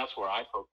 that's where I focus.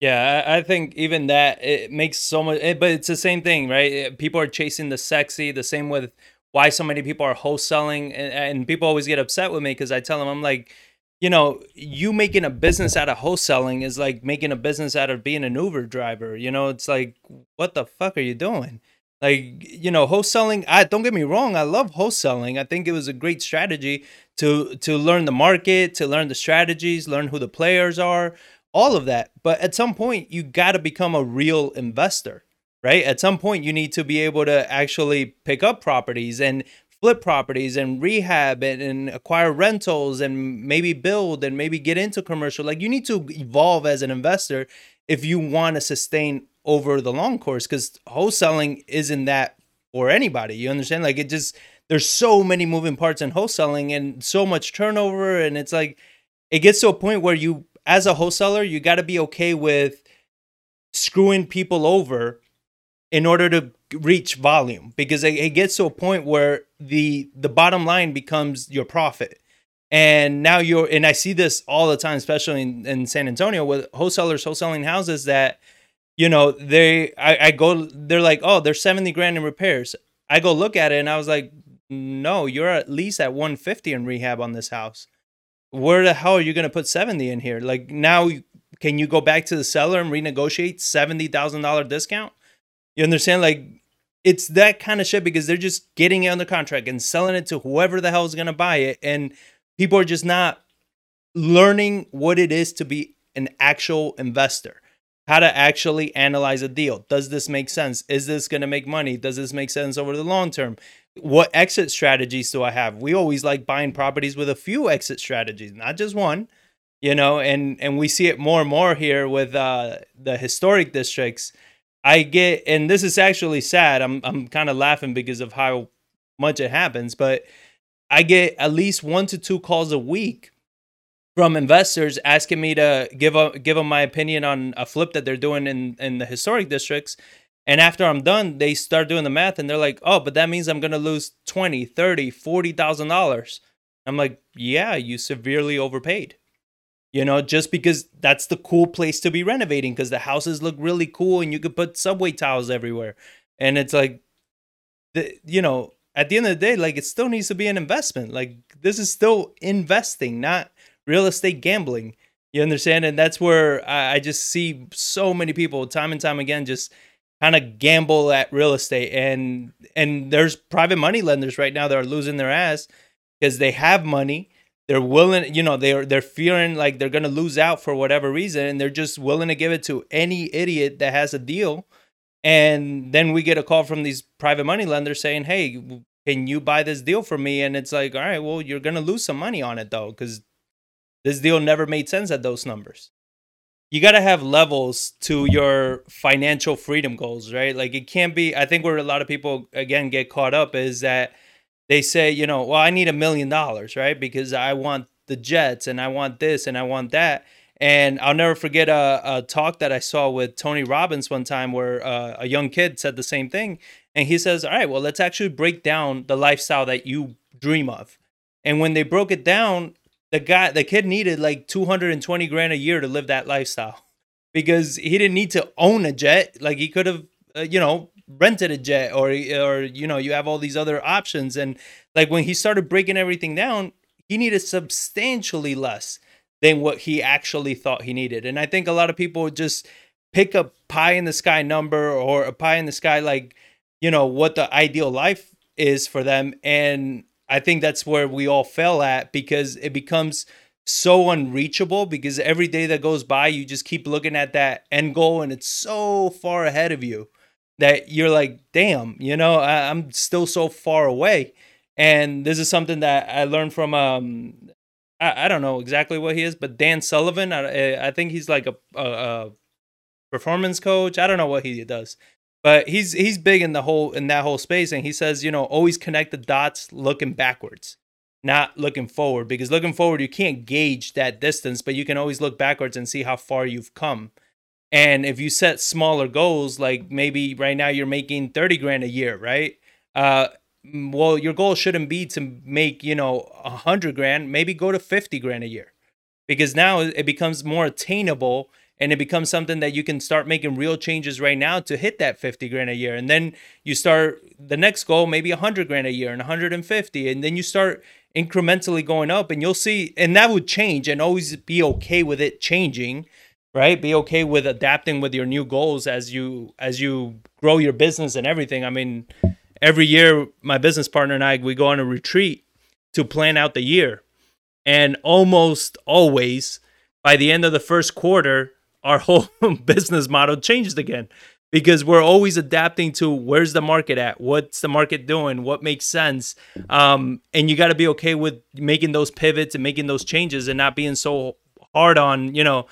Yeah, I think even that it makes so much, eh, but it's the same thing, right? Eh, People are chasing the sexy. The same with why so many people are wholesaling, and, and people always get upset with me because I tell them I'm like, you know, you making a business out of wholesaling is like making a business out of being an Uber driver. You know, it's like, what the fuck are you doing? Like, you know, wholesaling. I don't get me wrong. I love wholesaling. I think it was a great strategy to to learn the market, to learn the strategies, learn who the players are, all of that. But at some point, you got to become a real investor, right? At some point, you need to be able to actually pick up properties and flip properties and rehab and, and acquire rentals and maybe build and maybe get into commercial. Like you need to evolve as an investor if you want to sustain over the long course because wholesaling isn't that for anybody. You understand? Like it just there's so many moving parts in wholesaling and so much turnover and it's like it gets to a point where you as a wholesaler you got to be okay with screwing people over in order to reach volume because it, it gets to a point where the the bottom line becomes your profit and now you're and i see this all the time especially in, in san antonio with wholesalers wholesaling houses that you know they I, I go they're like oh there's 70 grand in repairs i go look at it and i was like no you're at least at 150 in rehab on this house where the hell are you to put 70 in here like now can you go back to the seller and renegotiate $70000 discount you understand? Like it's that kind of shit because they're just getting it under contract and selling it to whoever the hell is gonna buy it, and people are just not learning what it is to be an actual investor. How to actually analyze a deal. Does this make sense? Is this going to make money? Does this make sense over the long term? What exit strategies do I have? We always like buying properties with a few exit strategies, not just one you know and and we see it more and more here with uh the historic districts I get, and this is actually sad. I'm I'm kind of laughing because of how much it happens, but I get at least one to two calls a week from investors asking me to give a, give them my opinion on a flip that they're doing in in the historic districts. And after I'm done, they start doing the math and they're like, "Oh, but that means I'm going to lose 20, 30, 40,000 dollars." I'm like, "Yeah, you severely overpaid." you know just because that's the cool place to be renovating because the houses look really cool and you could put subway tiles everywhere and it's like the you know at the end of the day like it still needs to be an investment like this is still investing not real estate gambling. You understand? And that's where i, I just see so many people time and time again just kind of gamble at real estate. And and there's private money lenders right now that are losing their ass because they have money. They're willing you know they're they're fearing like they're gonna lose out for whatever reason and they're just willing to give it to any idiot that has a deal. And then we get a call from these private money lenders saying hey can you buy this deal for me? And it's like all right well you're gonna lose some money on it though because this deal never made sense at those numbers you got to have levels to your financial freedom goals right like it can't be i think where a lot of people again get caught up is that they say, you know, well, I need a million dollars, right? Because I want the Jets and I want this and I want that. And I'll never forget a, a talk that I saw with Tony Robbins one time where uh, a young kid said the same thing. And he says, All right, well, let's actually break down the lifestyle that you dream of. And when they broke it down, the guy, the kid needed like 220 grand a year to live that lifestyle because he didn't need to own a jet. Like he could have, uh, you know, rented a jet or or you know you have all these other options. And like when he started breaking everything down he needed substantially less than what he actually thought he needed. And i think a lot of people just pick a pie in the sky number or a pie in the sky like you know what the ideal life is for them. And i think that's where we all fell at because it becomes so unreachable because every day that goes by you just keep looking at that end goal and it's so far ahead of you that you're like, damn, you know, I, am still so far away. And this is something that I learned from, um, I, I don't know exactly what he is, but Dan Sullivan. I, I think he's like a, a, a performance coach. I don't know what he does, but he's he's big in the whole in that whole space. And he says, you know, always connect the dots, looking backwards, not looking forward, because looking forward you can't gauge that distance, but you can always look backwards and see how far you've come. And if you set smaller goals, like maybe right now you're making 30 grand a year, right? Uh, well, your goal shouldn't be to make, you know, 100 grand, maybe go to 50 grand a year. because now it becomes more attainable and it becomes something that you can start making real changes right now to hit that 50 grand a year. And then you start the next goal maybe 100 grand a year and 150 and then you start incrementally going up and you'll see and that would change and always be okay with it changing right? Be okay with adapting with your new goals as you as you grow your business and everything. I mean every year my business partner and i we go on a retreat to plan out the year. And almost always by the end of the first quarter our whole business model changed again because we're always adapting to where's the market at what's the market doing what makes sense um, and you got to be okay with making those pivots and making those changes and not being so hard on you know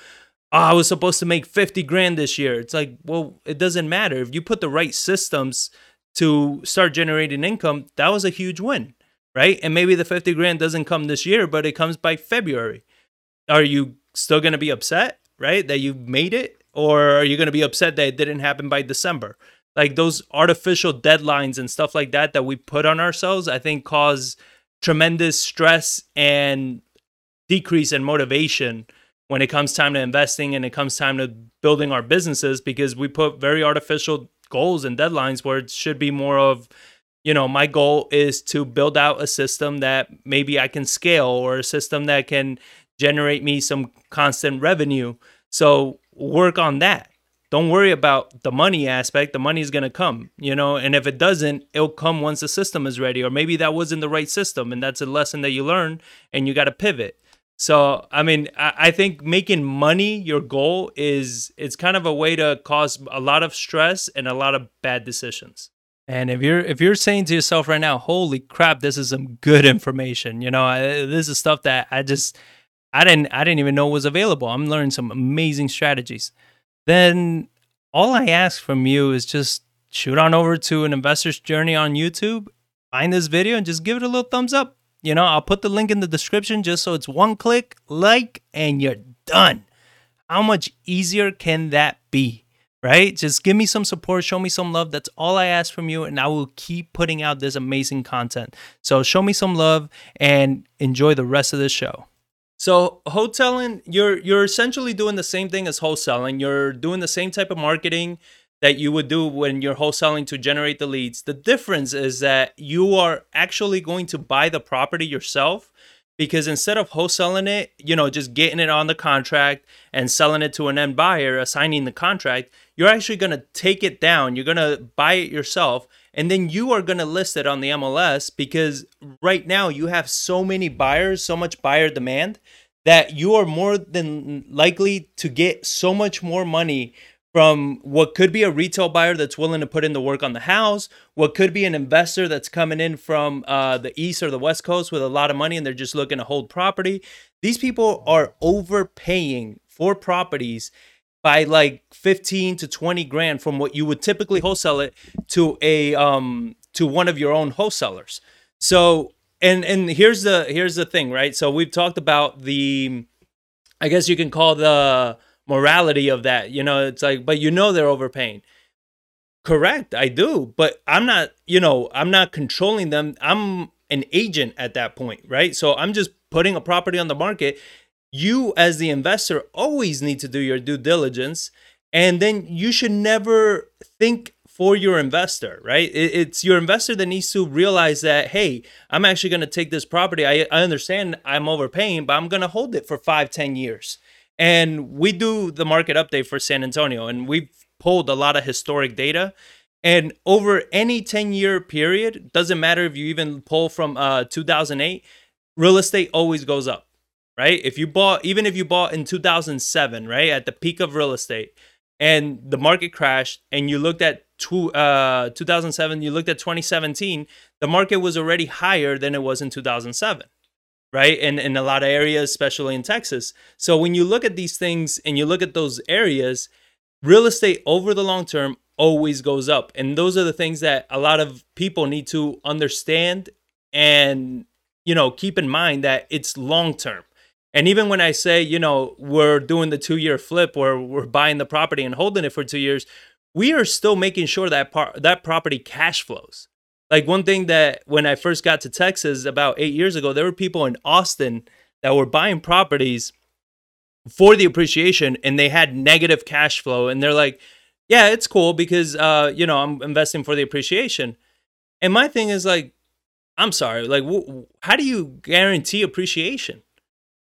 oh, i was supposed to make 50 grand this year. It's like well it doesn't matter. If you put the right systems to start generating income that was a huge win right? And maybe the 50 grand doesn't come this year but it comes by february. Are you still going to be upset right that you made it or are you going to be upset that it didn't happen by December? Like those artificial deadlines and stuff like that that we put on ourselves, I think cause tremendous stress and decrease in motivation when it comes time to investing and it comes time to building our businesses because we put very artificial goals and deadlines where it should be more of you know my goal is to build out a system that maybe I can scale or a system that can generate me some constant revenue so work on that. Don't worry about the money aspect. The money is going to come, you know, and if it doesn't, it'll come once the system is ready. Or maybe that wasn't the right system and that's a lesson that you learn and you got to pivot. So, I mean, I, I think making money your goal is it's kind of a way to cause a lot of stress and a lot of bad decisions. And if you're if you're saying to yourself right now, "Holy crap, this is some good information," you know, I, this is stuff that I just I didn't I didn't even know it was available. I'm learning some amazing strategies. Then all I ask from you is just shoot on over to an investor's journey on YouTube, find this video and just give it a little thumbs up. You know, I'll put the link in the description just so it's one click, like, and you're done. How much easier can that be? Right? Just give me some support, show me some love. That's all I ask from you, and I will keep putting out this amazing content. So show me some love and enjoy the rest of the show. So wholesaling, you're you're essentially doing the same thing as wholesaling. You're doing the same type of marketing that you would do when you're wholesaling to generate the leads. The difference is that you are actually going to buy the property yourself because instead of wholesaling it, you know, just getting it on the contract and selling it to an end buyer, assigning the contract, you're actually going to take it down. You're going to buy it yourself and then you are going to list it on the MLS because right now you have so many buyers, so much buyer demand that you are more than likely to get so much more money from what could be a retail buyer that's willing to put in the work on the house, what could be an investor that's coming in from uh, the east or the west coast with a lot of money and they're just looking to hold property. These people are overpaying for properties by like 15 to 20 grand from what you would typically wholesale it to a um to one of your own wholesalers. So and and here's the here's the thing, right? So we've talked about the I guess you can call the morality of that. You know, it's like but you know they're overpaying. Correct, I do, but I'm not, you know, I'm not controlling them. I'm an agent at that point, right? So I'm just putting a property on the market you as the investor always need to do your due diligence and then you should never think for your investor right? It's your investor that needs to realize that hey i'm actually going to take this property. I, I understand i'm overpaying but i'm going to hold it for five ten years. And we do the market update for san antonio and we've pulled a lot of historic data. And over any 10 year period doesn't matter if you even pull from uh, 2008 real estate always goes up right? If you bought, even if you bought in 2007, right, at the peak of real estate, and the market crashed, and you looked at two, uh, 2007, you looked at 2017, the market was already higher than it was in 2007, right? And in a lot of areas, especially in Texas. So when you look at these things and you look at those areas, real estate over the long term always goes up. And those are the things that a lot of people need to understand and you know keep in mind that it's long term and even when I say, you know, we're doing the two year flip where we're buying the property and holding it for two years, we are still making sure that part that property cash flows. Like one thing that when I first got to Texas about eight years ago, there were people in Austin that were buying properties for the appreciation and they had negative cash flow and they're like, yeah, it's cool because uh, you know, I'm investing for the appreciation. And my thing is like, I'm sorry, like, how do you guarantee appreciation?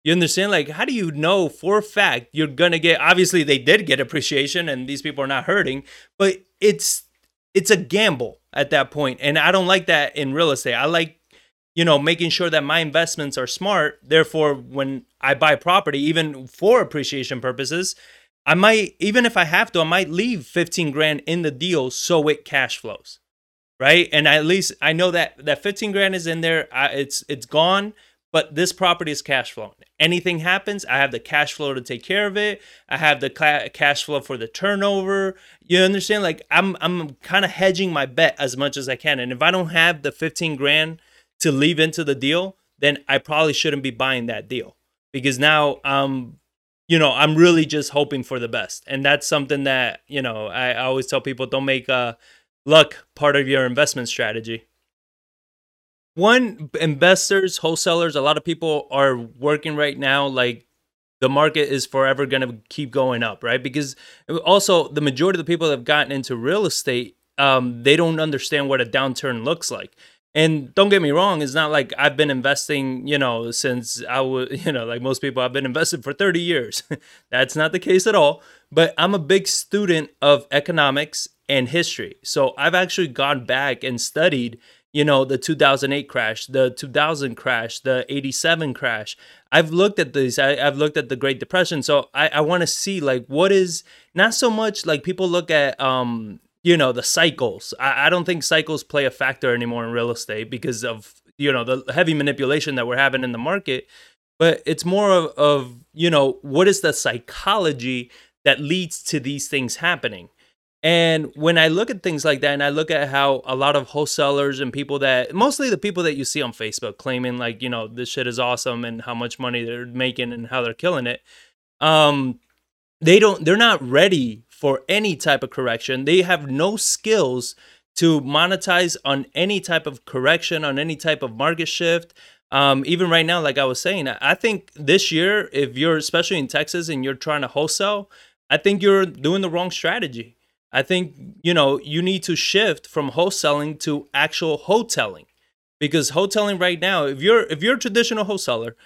You understand? Like, how do you know for a fact you're gonna get? Obviously, they did get appreciation, and these people are not hurting, but it's it's a gamble at that point, and I don't like that in real estate. I like you know making sure that my investments are smart. Therefore, when I buy property, even for appreciation purposes, I might even if I have to, I might leave fifteen grand in the deal so it cash flows, right? And at least I know that that fifteen grand is in there. I, it's it's gone but this property is cash flowing. Anything happens, I have the cash flow to take care of it. I have the cash flow for the turnover. You understand? Like I'm I'm kind of hedging my bet as much as I can. And if I don't have the 15 grand to leave into the deal, then I probably shouldn't be buying that deal because now um you know, I'm really just hoping for the best. And that's something that, you know, I, I always tell people don't make uh luck part of your investment strategy one investors wholesalers a lot of people are working right now like the market is forever going to keep going up right? Because also the majority of the people that have gotten into real estate um, they don't understand what a downturn looks like. And don't get me wrong it's not like i've been investing you know since i was you know like most people i've been invested for 30 years. That's not the case at all but i'm a big student of economics and history. So i've actually gone back and studied you know the 2008 crash the 2000 crash the 87 crash. I've looked at these I, have looked at the great depression so i, I want to see like what is not so much like people look at um you know the cycles. I, I don't think cycles play a factor anymore in real estate because of you know the heavy manipulation that we're having in the market but it's more of, of you know what is the psychology that leads to these things happening and when I look at things like that, and I look at how a lot of wholesalers and people that, mostly the people that you see on Facebook claiming like, you know, this shit is awesome and how much money they're making and how they're killing it, um, they don't, they're not ready for any type of correction. They have no skills to monetize on any type of correction, on any type of market shift. Um, even right now, like I was saying, I think this year, if you're especially in Texas and you're trying to wholesale, I think you're doing the wrong strategy. I think you know you need to shift from wholesaling to actual wholetailing. Because wholetailing right now if you're if you're a traditional wholesaler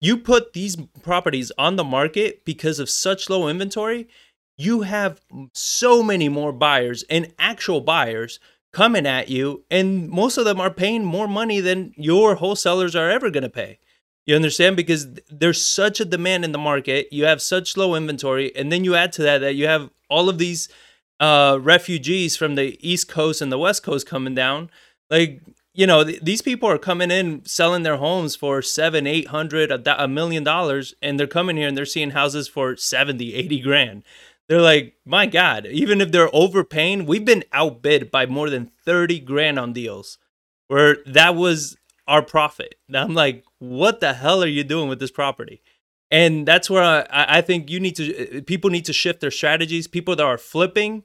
you put these properties on the market because of such low inventory you have so many more buyers and actual buyers coming at you and most of them are paying more money than your wholesalers are ever going to pay. You understand? Because there's such a demand in the market you have such low inventory and then you add to that that you have all of these uh, refugees from the East Coast and the West Coast coming down. Like, you know, th- these people are coming in selling their homes for seven, eight hundred, a, a million dollars, and they're coming here and they're seeing houses for 70, 80 grand. They're like, my God, even if they're overpaying, we've been outbid by more than 30 grand on deals where that was our profit. And I'm like, what the hell are you doing with this property? And that's where I, I think you need to people need to shift their strategies. People that are flipping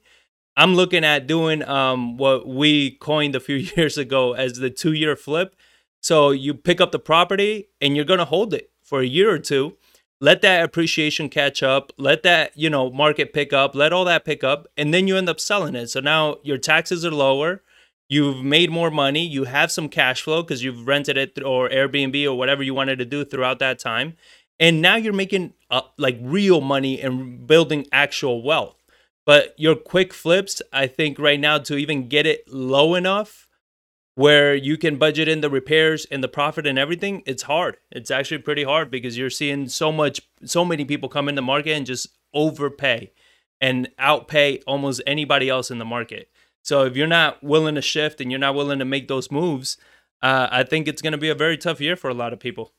i'm looking at doing um, what we coined a few years ago as the two year flip. So you pick up the property and you're going to hold it for a year or two. Let that appreciation catch up. Let that you know market pick up. Let all that pick up. And then you end up selling it. So now your taxes are lower. You've made more money. You have some cash flow because you've rented it or airbnb or whatever you wanted to do throughout that time and now you're making uh, like real money and building actual wealth. But your quick flips i think right now to even get it low enough where you can budget in the repairs and the profit and everything it's hard. It's actually pretty hard because you're seeing so much so many people come in the market and just overpay and outpay almost anybody else in the market. So if you're not willing to shift and you're not willing to make those moves uh, i think it's going to be a very tough year for a lot of people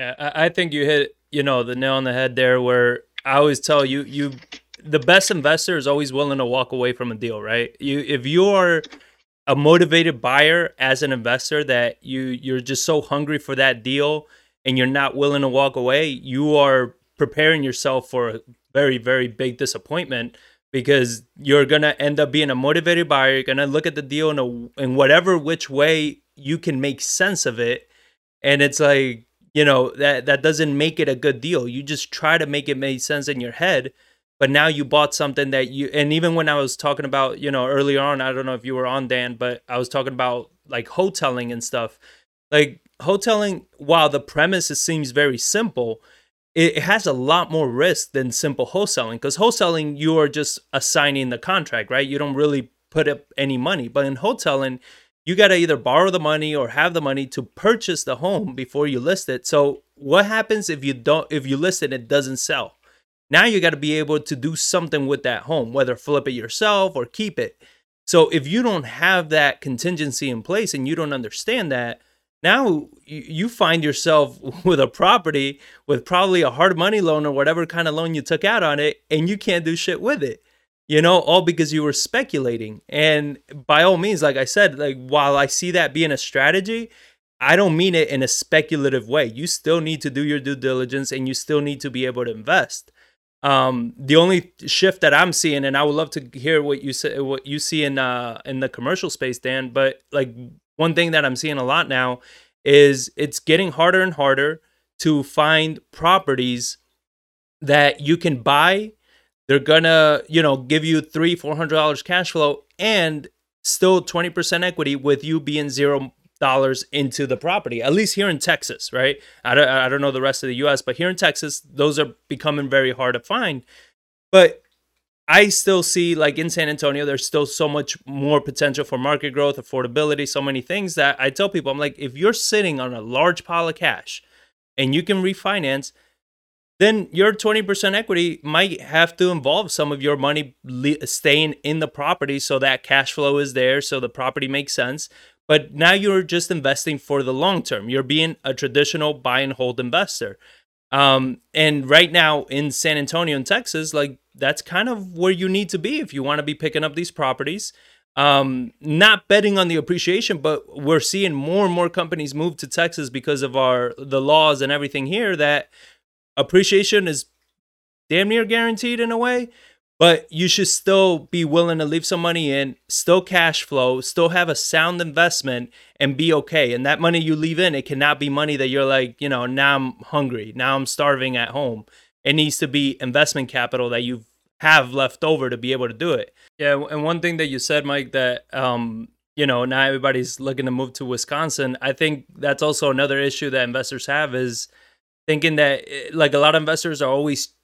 I think you hit you know the nail on the head there. Where I always tell you, you the best investor is always willing to walk away from a deal, right? You if you are a motivated buyer as an investor that you you're just so hungry for that deal and you're not willing to walk away, you are preparing yourself for a very very big disappointment because you're gonna end up being a motivated buyer. You're gonna look at the deal in a in whatever which way you can make sense of it, and it's like you know that that doesn't make it a good deal. You just try to make it make sense in your head but now you bought something that you and even when i was talking about you know earlier on i don't know if you were on dan but i was talking about like wholetailing and stuff. Like wholetailing while the premise seems very simple it has a lot more risk than simple wholesaling because wholesaling you are just assigning the contract right? You don't really put up any money but in wholetailing you got to either borrow the money or have the money to purchase the home before you list it so what happens if you don't if you list it and it doesn't sell now you got to be able to do something with that home, whether flip it yourself or keep it. So if you don't have that contingency in place and you don't understand that, now you find yourself with a property with probably a hard money loan or whatever kind of loan you took out on it, and you can't do shit with it. You know, all because you were speculating. And by all means, like I said, like while I see that being a strategy, I don't mean it in a speculative way. You still need to do your due diligence and you still need to be able to invest. Um, the only shift that I'm seeing, and I would love to hear what you say, what you see in uh in the commercial space, Dan. But like one thing that I'm seeing a lot now is it's getting harder and harder to find properties that you can buy. They're gonna, you know, give you three, four hundred dollars cash flow and still 20% equity with you being zero dollars into the property at least here in texas right? I don't, I don't know the rest of the us but here in texas those are becoming very hard to find. But i still see like in san antonio there's still so much more potential for market growth affordability so many things that i tell people i'm like if you're sitting on a large pile of cash and you can refinance then your 20% equity might have to involve some of your money staying in the property so that cash flow is there so the property makes sense but now you're just investing for the long term. You're being a traditional buy and hold investor. Um, and right now in San Antonio in Texas, like that's kind of where you need to be if you want to be picking up these properties. Um, not betting on the appreciation, but we're seeing more and more companies move to Texas because of our the laws and everything here that appreciation is damn near guaranteed in a way but you should still be willing to leave some money in, still cash flow, still have a sound investment and be okay. And that money you leave in, it cannot be money that you're like, you know, now I'm hungry, now I'm starving at home. It needs to be investment capital that you have left over to be able to do it. Yeah, and one thing that you said, Mike, that um, you know, now everybody's looking to move to Wisconsin. I think that's also another issue that investors have is thinking that eh, like a lot of investors are always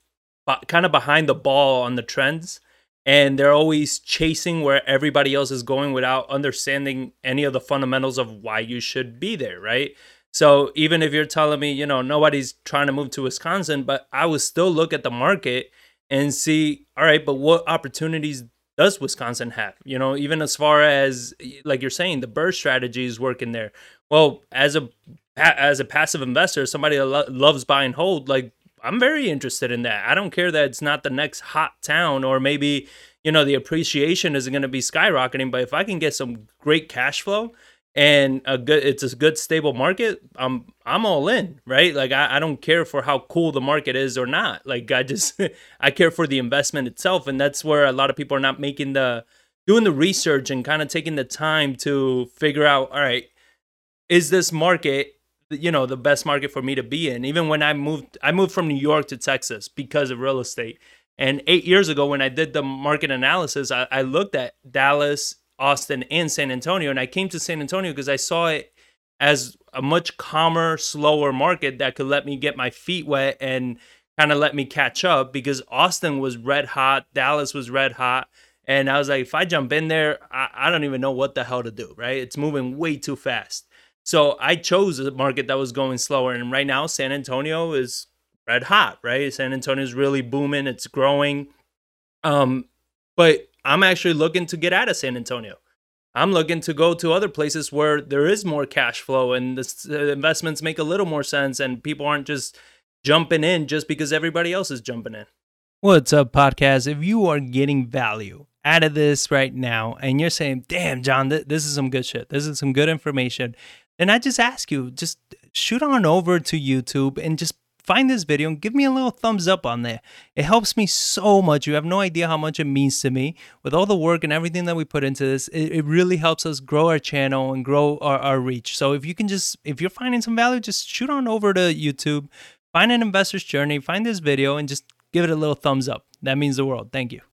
kind of behind the ball on the trends and they're always chasing where everybody else is going without understanding any of the fundamentals of why you should be there, right? So even if you're telling me, you know, nobody's trying to move to Wisconsin, but I would still look at the market and see, all right, but what opportunities does Wisconsin have? You know, even as far as like you're saying, the BRRRR strategy is working there. Well, as a as a passive investor, somebody that lo- loves buy and hold, like I'm very interested in that. I don't care that it's not the next hot town or maybe, you know, the appreciation isn't going to be skyrocketing, but if I can get some great cash flow and a good it's a good stable market, I'm I'm all in, right? Like I, I don't care for how cool the market is or not. Like I just I care for the investment itself and that's where a lot of people are not making the doing the research and kind of taking the time to figure out, all right, is this market you know the best market for me to be in. Even when i moved i moved from new york to texas because of real estate. And eight years ago when i did the market analysis i, I looked at dallas austin and san antonio. And i came to san antonio because i saw it as a much calmer slower market that could let me get my feet wet and kind of let me catch up because austin was red hot dallas was red hot. And i was like if i jump in there I, I don't even know what the hell to do right? It's moving way too fast so I chose a market that was going slower. And right now, San Antonio is red hot, right? San Antonio is really booming, it's growing. Um, but I'm actually looking to get out of San Antonio. I'm looking to go to other places where there is more cash flow and the investments make a little more sense and people aren't just jumping in just because everybody else is jumping in. What's up, podcast? If you are getting value out of this right now and you're saying, damn, John, th- this is some good shit, this is some good information, and I just ask you, just shoot on over to YouTube and just find this video and give me a little thumbs up on there. It helps me so much. You have no idea how much it means to me. With all the work and everything that we put into this, it, it really helps us grow our channel and grow our, our reach. So if you can just, if you're finding some value, just shoot on over to YouTube, find an investor's journey, find this video, and just give it a little thumbs up. That means the world. Thank you.